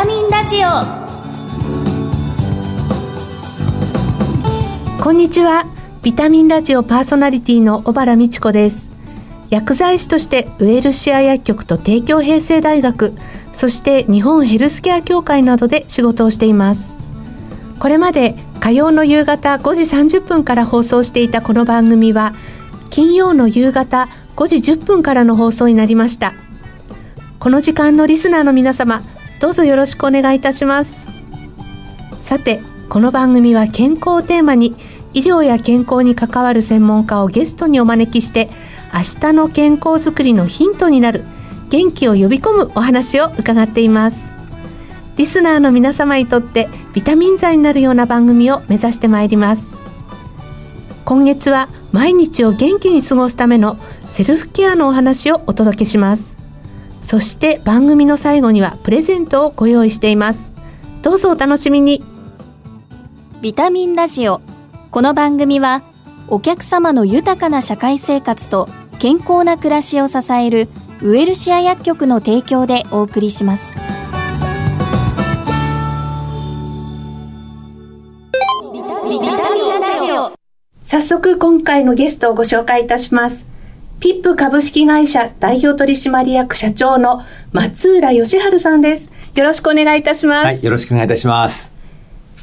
タミンラジオ。こんにちは。ビタミンラジオパーソナリティの小原美智子です。薬剤師としてウェルシア薬局と帝京平成大学そして日本ヘルスケア協会などで仕事をしています。これまで火曜の夕方5時30分から放送していたこの番組は金曜の夕方5時10分からの放送になりました。この時間のリスナーの皆様どうぞよろしくお願いいたします。さてこの番組は健康をテーマに医療や健康に関わる専門家をゲストにお招きして明日の健康づくりのヒントになる元気を呼び込むお話を伺っています。リスナーの皆様にとってビタミン剤になるような番組を目指してまいります。今月は毎日を元気に過ごすためのセルフケアのお話をお届けします。そして番組の最後にはプレゼントをご用意しています。どうぞお楽しみに。ビタミンラジオ。この番組はお客様の豊かな社会生活と健康な暮らしを支えるウエルシア薬局の提供でお送りします。ビタミンラジオ。早速今回のゲストをご紹介いたしますピップ株式会社代表取締役社長の松浦義治さんです。よろしくお願いいたします。はい、よろしくお願いいたします。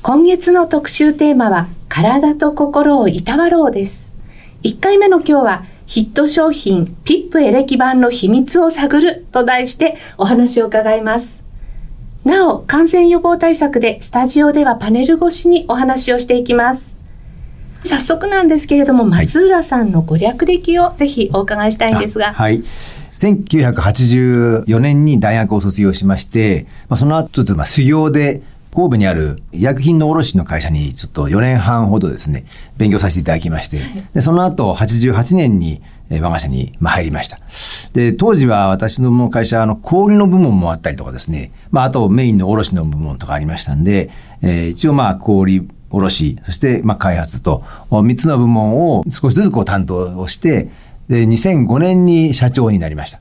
今月の特集テーマは、体と心をいたわろうです。1回目の今日は、ヒット商品ピップエレキ版の秘密を探ると題してお話を伺います。なお、感染予防対策でスタジオではパネル越しにお話をしていきます。早速なんですけれども、松浦さんのご略歴をぜひお伺いしたいんですが。はい。1984年に大学を卒業しまして、まあ、その後、まあ、修行で神戸にある医薬品の卸の会社にちょっと4年半ほどですね、勉強させていただきまして、でその後88年に我が社に入りました。で、当時は私の会社、あの、小売の部門もあったりとかですね、まあ、あとメインの卸の部門とかありましたんで、えー、一応まあ、小売卸、そしてまあ開発と、3つの部門を少しずつこう担当をして、で、2005年に社長になりました。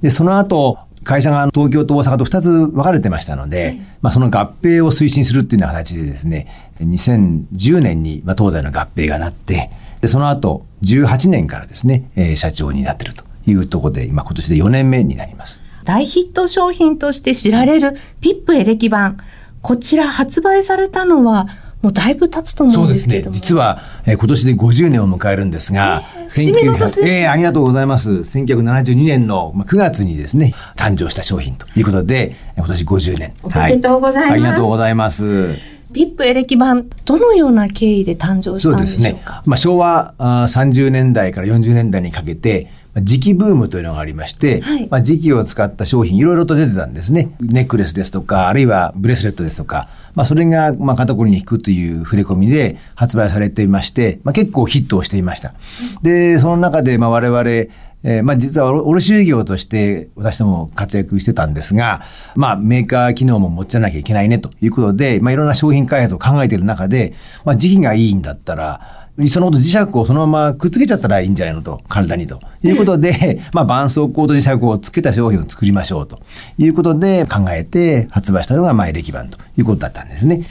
で、その後、会社が東京と大阪と2つ分かれてましたので、まあ、その合併を推進するっていうような形でですね、2010年にまあ東西の合併がなって、で、その後、18年からですね、えー、社長になってるというところで、今今年で4年目になります。大ヒット商品として知られるピップエレキ版。こちら発売されたのは、もうだいぶ経つと思うんですけどそうですね。実は、えー、今年で50年を迎えるんですが、えー、1900えー、ありがとうございます。1972年の9月にですね、誕生した商品ということで、今年50年。おめでとうございます。はい、ありがとうございます。ピップエレキ版、どのような経緯で誕生したんでしょうか？そうですね。まあ、昭和あ30年代から40年代にかけて、磁気ブームというのがありまして、はい、まあ、磁気を使った商品いろいろと出てたんですね。ネックレスですとか、あるいはブレスレットですとか、まあ、それが、まあ、肩こりに効くという触れ込みで発売されていまして、まあ、結構ヒットをしていました。で、その中で、まあ、我々、えー、まあ実は卸売業として私ども活躍してたんですが、まあメーカー機能も持ちなきゃいけないねということで、まあいろんな商品開発を考えている中で、まあ時期がいいんだったら、そのこと磁石をそのままくっつけちゃったらいいんじゃないのと、体にということで、まあ、絆創膏と磁石をつけた商品を作りましょうということで考えて発売したのが、まあ、エレキ板ということだったんですね。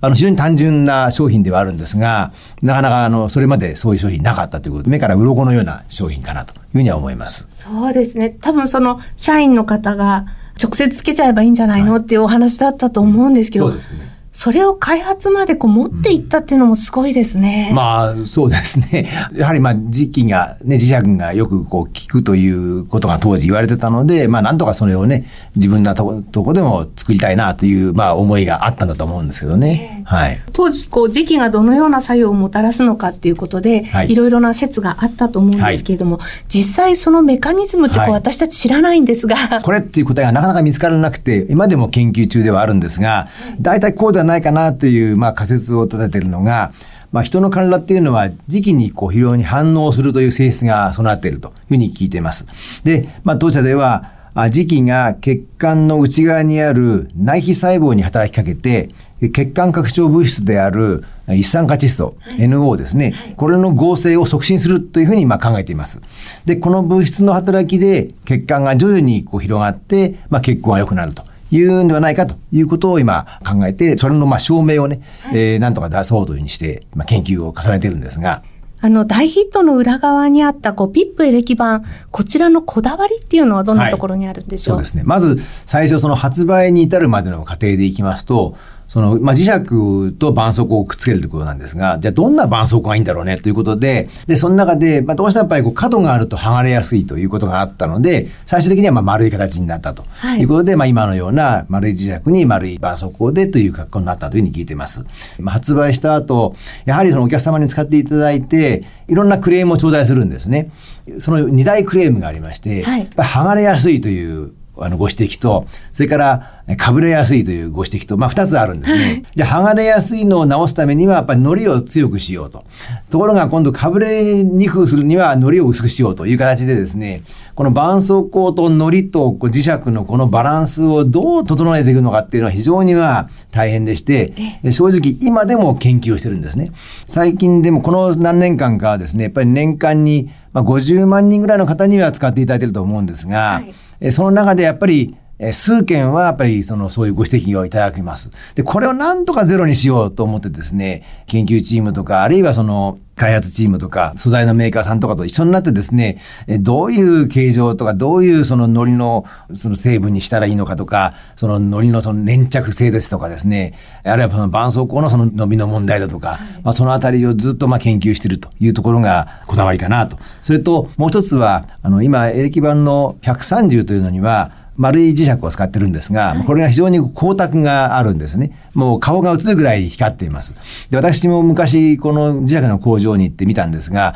あの、非常に単純な商品ではあるんですが、なかなか、あの、それまでそういう商品なかったということで、目から鱗のような商品かなというふうには思います。そうですね。多分その、社員の方が直接つけちゃえばいいんじゃないの、っていうお話だったと思うんですけど、そうですね。それを開発までこう持っていったっていうのもすごいですね。うん、まあ、そうですね。やはりまあ、時期が、ね、磁石がよくこう効くということが当時言われてたので、まあ、なんとかそれをね、自分のとことこでも作りたいなという、まあ、思いがあったんだと思うんですけどね。はい。当時、こう、時期がどのような作用をもたらすのかっていうことで、はい、いろいろな説があったと思うんですけれども、はい、実際そのメカニズムってこう、はい、私たち知らないんですが。これっていう答えがなかなか見つからなくて、今でも研究中ではあるんですが、大体こうではないかなという、まあ、仮説を立てているのが、まあ、人の体っていうのは時期にこう疲労に反応するという性質が備わっているというふうに聞いています。で、まあ、当社では、磁気が血管の内側にある内皮細胞に働きかけて、血管拡張物質である一酸化窒素、はい、NO ですね、はい、これの合成を促進するというふうに今考えています。で、この物質の働きで血管が徐々にこう広がって、まあ、血行が良くなるというんではないかということを今考えて、それのまあ証明をね、はい、えー、なんとか出そうというふうにして、まあ、研究を重ねているんですが、あの、大ヒットの裏側にあった、こう、ピップエレキ版、こちらのこだわりっていうのはどんなところにあるんでしょう、はい、そうですね。まず、最初その発売に至るまでの過程でいきますと、その、まあ、磁石と絆創膏をくっつけるということなんですが、じゃあどんな絆創膏がいいんだろうねということで、で、その中で、まあ、どうしてもやっぱりこう角があると剥がれやすいということがあったので、最終的にはまあ丸い形になったということで、はい、まあ、今のような丸い磁石に丸い絆創膏でという格好になったというふうに聞いています。まあ、発売した後、やはりそのお客様に使っていただいて、いろんなクレームを頂戴するんですね。その2大クレームがありまして、はい、剥がれやすいというあのご指摘と、それからかぶれやすいというご指摘と、まあ二つあるんですね。じゃあ剥がれやすいのを直すためにはやっぱり糊を強くしようと。ところが今度かぶれにくくするには糊を薄くしようという形でですね、この絆創膏と糊と磁石のこのバランスをどう整えていくのかっていうのは非常には大変でして、正直今でも研究をしてるんですね。最近でもこの何年間かはですね、やっぱり年間に50万人ぐらいの方には使っていただいていると思うんですが、はいえその中でやっぱりえ数件はやっぱりそのそういうご指摘をいただきます。で、これをなんとかゼロにしようと思ってですね、研究チームとか、あるいはその開発チームとか、素材のメーカーさんとかと一緒になってですね、どういう形状とか、どういうその糊のその成分にしたらいいのかとか、その糊のその粘着性ですとかですね、あるいはその絆創膏のその伸びの問題だとか、はい、まあそのあたりをずっとまあ研究しているというところがこだわりかなと。それともう一つは、あの今、エレキ板の130というのには、丸い磁石を使ってるんですが、これが非常に光沢があるんですね。もう顔が映るぐらい光っています。で私も昔この磁石の工場に行ってみたんですが、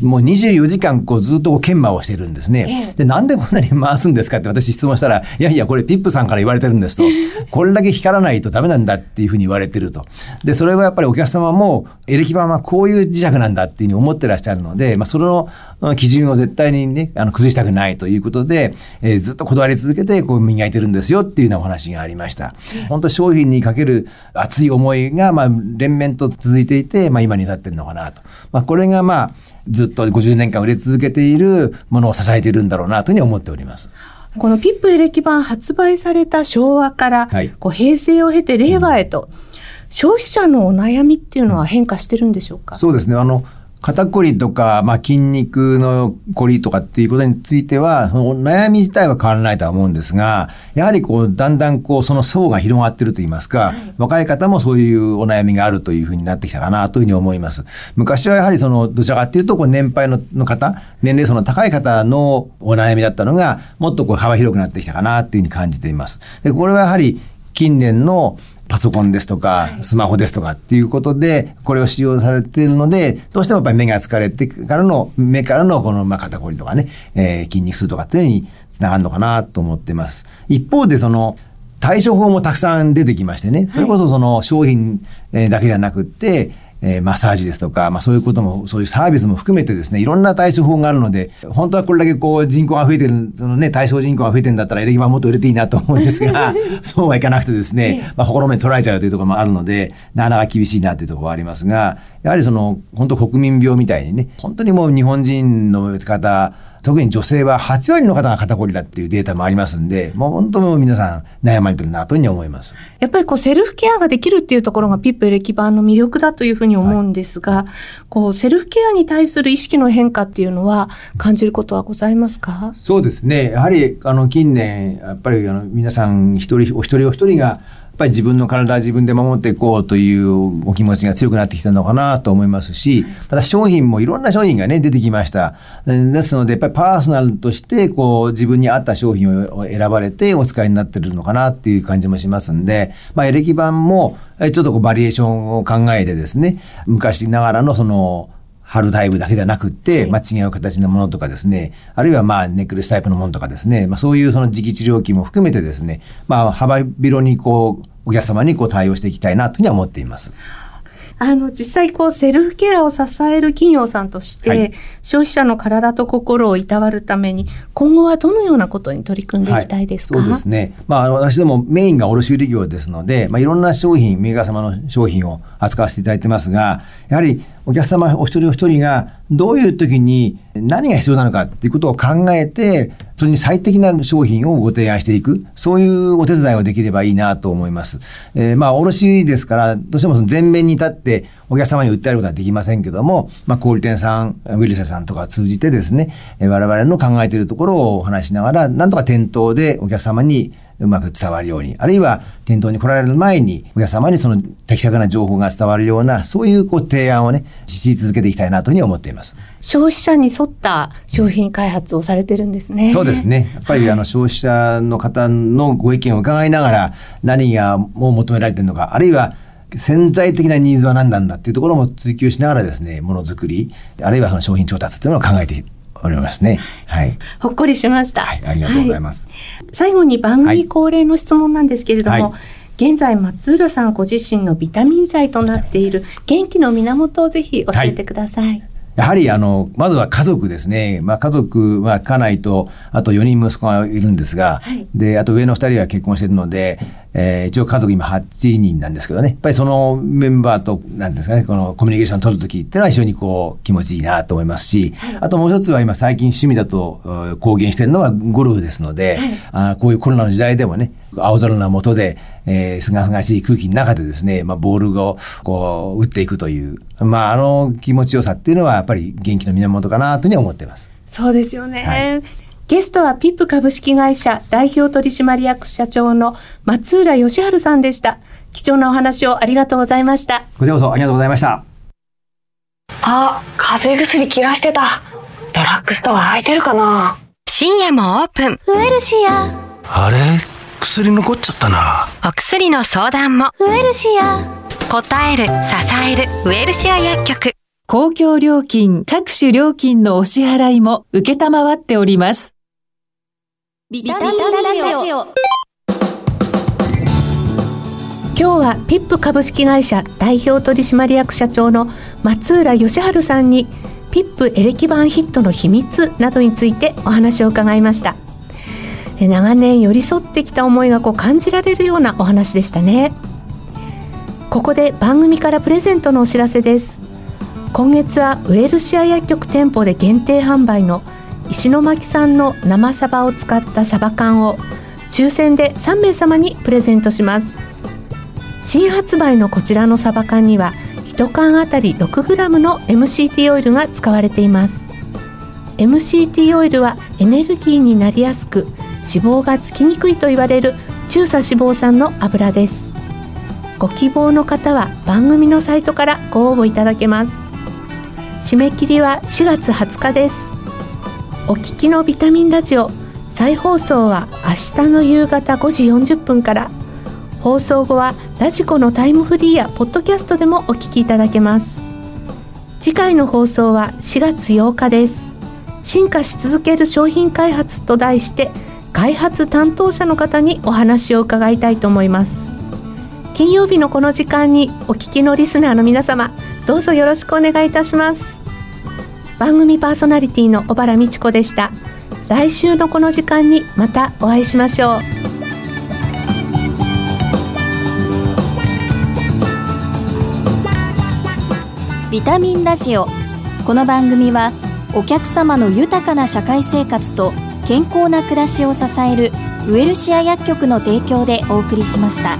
もう24時間こうずっと研磨をしてるんですね。で、なんでこんなに回すんですかって私質問したら、いやいや、これピップさんから言われてるんですと。これだけ光らないとダメなんだっていうふうに言われてると。で、それはやっぱりお客様も、エレキ板はこういう磁石なんだっていうふうに思ってらっしゃるので、まあ、その基準を絶対にね、あの、崩したくないということで、えー、ずっとこだわり続けて、こう磨いてるんですよっていうようなお話がありました。本当商品にかける熱い思いが、まあ、連綿と続いていて、まあ、今に至ってるのかなと。まあ、これがまあ、ずっと50年間売れ続けているものを支えているんだろうなというふうに思っております。このピップエレキ版発売された昭和から、はい、こう平成を経て令和へと、うん、消費者のお悩みっていうのは変化してるんでしょうか、そうですね。あの、肩こりとか、まあ、筋肉のこりとかっていうことについては、その悩み自体は変わらないとは思うんですが、やはりこう、だんだんこう、その層が広がってると言いますか、はい、若い方もそういうお悩みがあるというふうになってきたかなというふうに思います。昔はやはりその、どちらかっていうと、こう、年配の方、年齢層の高い方のお悩みだったのが、もっとこう、幅広くなってきたかなというふうに感じています。で、これはやはり、近年のパソコンですとか、スマホですとかっていうことで、これを使用されているので、どうしてもやっぱり目が疲れてからの、目からのこの、まあ、肩こりとかね、えー、筋肉痛とかっていうのにつながるのかなと思ってます。一方で、その、対処法もたくさん出てきましてね、それこそその商品だけじゃなくって、えー、マッサージですとか、まあそういうことも、そういうサービスも含めてですね、いろんな対処法があるので、本当はこれだけこう人口が増えてる、そのね、対象人口が増えてるんだったらエレキ板もっと売れていいなと思うんですが、そうはいかなくてですね、まあ心目捉えちゃうというところもあるので、なかなか厳しいなというところはありますが、やはりその、本当国民病みたいにね、本当にもう日本人の方、特に女性は8割の方が肩こりだっていうデータもありますんで、もう本当もう皆さん悩まれてるなというふうに思います。やっぱりこうセルフケアができるっていうところがピップエレキ版の魅力だというふうに思うんですが、はい、こうセルフケアに対する意識の変化っていうのは感じることはございますか？そうですね。やはりあの近年、やっぱりあの皆さん一人お一人お一人がっぱり自分の体は自分で守っていこうというお気持ちが強くなってきたのかなと思いますし、また商品もいろんな商品がね、出てきました。ですので、やっぱりパーソナルとして、こう、自分に合った商品を選ばれてお使いになってるのかなっていう感じもしますんで、まあ、エレキ板も、ちょっとこうバリエーションを考えてですね、昔ながらのその、春タイプだけじゃなくって、まあ、違う形のものとかですね、あるいはまあネックレスタイプのものとかですね、まあ、そういうその磁気治療器も含めてですね、まあ、幅広にこう、お客様にこう対応していきたいなというふうには思っています。あの、実際こう、セルフケアを支える企業さんとして、はい、消費者の体と心をいたわるために、今後はどのようなことに取り組んでいきたいですか、はい、そうですね。まあ、私どもメインが卸売業ですので、まあ、いろんな商品、メーカー様の商品を扱わせていただいてますが、やはりお客様お一人お一人がどういう時に何が必要なのかっていうことを考えて、それに最適な商品をご提案していく、そういうお手伝いをできればいいなと思います。えー、まあ、卸ですから、どうしてもその前面に立ってお客様に訴えることはできませんけども、まあ、小売店さん、ウィルセさんとか通じてですね、我々の考えているところをお話しながら、なんとか店頭でお客様にうまく伝わるように、あるいは店頭に来られる前にお客様にその的確な情報が伝わるような、そういうこう提案をね、し続けていきたいなというふうに思っています。消費者に沿った商品開発をされてるんですね。そうですね。やっぱりあの消費者の方のご意見を伺いながら、何がもう求められているのか、あるいは潜在的なニーズは何なんだっていうところも追求しながらですね、ものづくり、あるいはその商品調達というのを考えておりますね。はい。ほっこりしました。はい、ありがとうございます。はい、最後に番組恒例の質問なんですけれども、はい現在松浦さんご自身のビタミン剤となっている元気の源をぜひ教えてください。はいやはりあの、まずは家族ですね。まあ家族は家内と、あと4人息子がいるんですが、はい、で、あと上の2人は結婚しているので、えー、一応家族今8人なんですけどね、やっぱりそのメンバーと、なんですかね、このコミュニケーションを取るときっていうのは非常にこう気持ちいいなと思いますし、はい、あともう一つは今最近趣味だと公言しているのはゴルフですので、はい、あこういうコロナの時代でもね、青空の下で、えー、すがすがしい空気の中でですね、まあ、ボールをこう打っていくという、まあ、あの気持ちよさっていうのはやっぱり元気の源かなというふうに思っています。そうですよね。はいゲストはピップ株式会社代表取締役社長の松浦義治さんでした。貴重なお話をありがとうございました。こちらこそありがとうございました。あ、風邪薬切らしてた。ドラッグストア空いてるかな深夜もオープン。ウエルシア。あれ？薬残っちゃったな。お薬の相談も。ウエルシア。答える、支える、ウエルシア薬局。公共料金、各種料金のお支払いも受けたまわっております。ビタミンラジオ今日はピップ株式会社代表取締役社長の松浦義治さんにピップエレキバンヒットの秘密などについてお話を伺いました長年寄り添ってきた思いがこう感じられるようなお話でしたね。ここで番組からプレゼントのお知らせです。今月はウェルシア薬局店舗で限定販売の石巻産の生サバを使ったサバ缶を抽選で3名様にプレゼントします。新発売のこちらのサバ缶には1缶あたり 6g の MCT オイルが使われています。MCT オイルはエネルギーになりやすく肪がつきにくいと言われる中鎖脂肪酸の油です。ご希望の方は番組のサイトからご応募いただけます。締め切りは4月20日です。お聞きのビタミンラジオ再放送は明日の夕方5時40分から。放送後はラジコのタイムフリーやポッドキャストでもお聞きいただけます。次回の放送は4月8日です。進化し続ける商品開発と題して開発担当者の方にお話を伺いたいと思います。金曜日のこの時間にお聞きのリスナーの皆様どうぞよろしくお願いいたします。番組パーソナリティの小原美智子でした。来週のこの時間にまたお会いしましょう。ビタミンラジオ。この番組はお客様の豊かな社会生活と健康な暮らしを支えるウエルシア薬局の提供でお送りしました。